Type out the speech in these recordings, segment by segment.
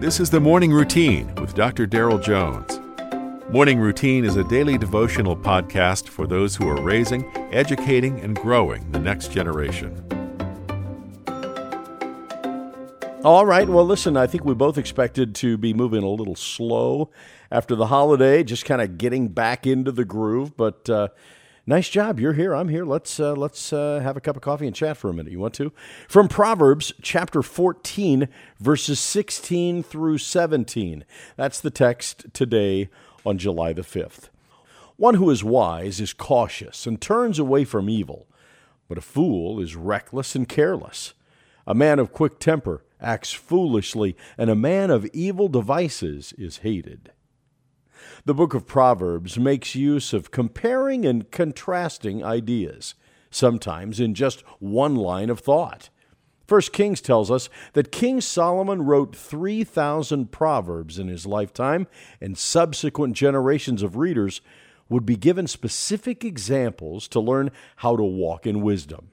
This is the Morning Routine with Dr. Daryl Jones. Morning Routine is a daily devotional podcast for those who are raising, educating, and growing the next generation. All right. Well, listen, I think we both expected to be moving a little slow after the holiday, just kind of getting back into the groove. But uh, Nice job. You're here. I'm here. Let's uh, let's uh, have a cup of coffee and chat for a minute. You want to? From Proverbs chapter 14, verses 16 through 17. That's the text today on July the 5th. One who is wise is cautious and turns away from evil, but a fool is reckless and careless. A man of quick temper acts foolishly, and a man of evil devices is hated. The book of Proverbs makes use of comparing and contrasting ideas, sometimes in just one line of thought. First Kings tells us that King Solomon wrote 3,000 proverbs in his lifetime, and subsequent generations of readers would be given specific examples to learn how to walk in wisdom.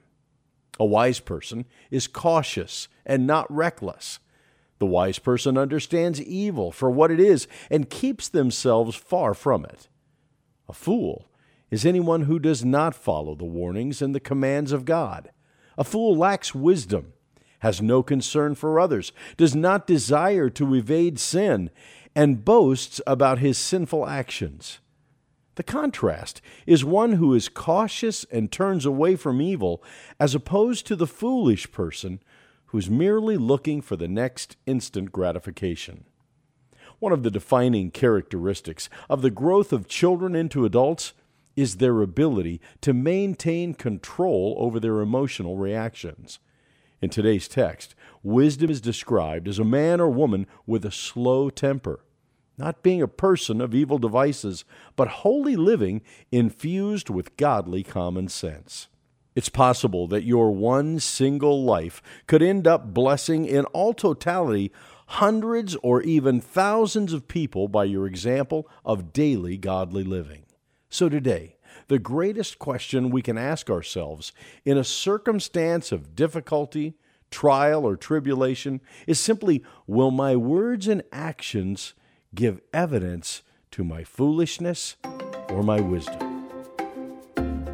A wise person is cautious and not reckless. The wise person understands evil for what it is and keeps themselves far from it. A fool is anyone who does not follow the warnings and the commands of God. A fool lacks wisdom, has no concern for others, does not desire to evade sin, and boasts about his sinful actions. The contrast is one who is cautious and turns away from evil, as opposed to the foolish person who's merely looking for the next instant gratification. One of the defining characteristics of the growth of children into adults is their ability to maintain control over their emotional reactions. In today's text, wisdom is described as a man or woman with a slow temper, not being a person of evil devices, but wholly living infused with godly common sense. It's possible that your one single life could end up blessing in all totality hundreds or even thousands of people by your example of daily godly living. So today, the greatest question we can ask ourselves in a circumstance of difficulty, trial, or tribulation is simply Will my words and actions give evidence to my foolishness or my wisdom?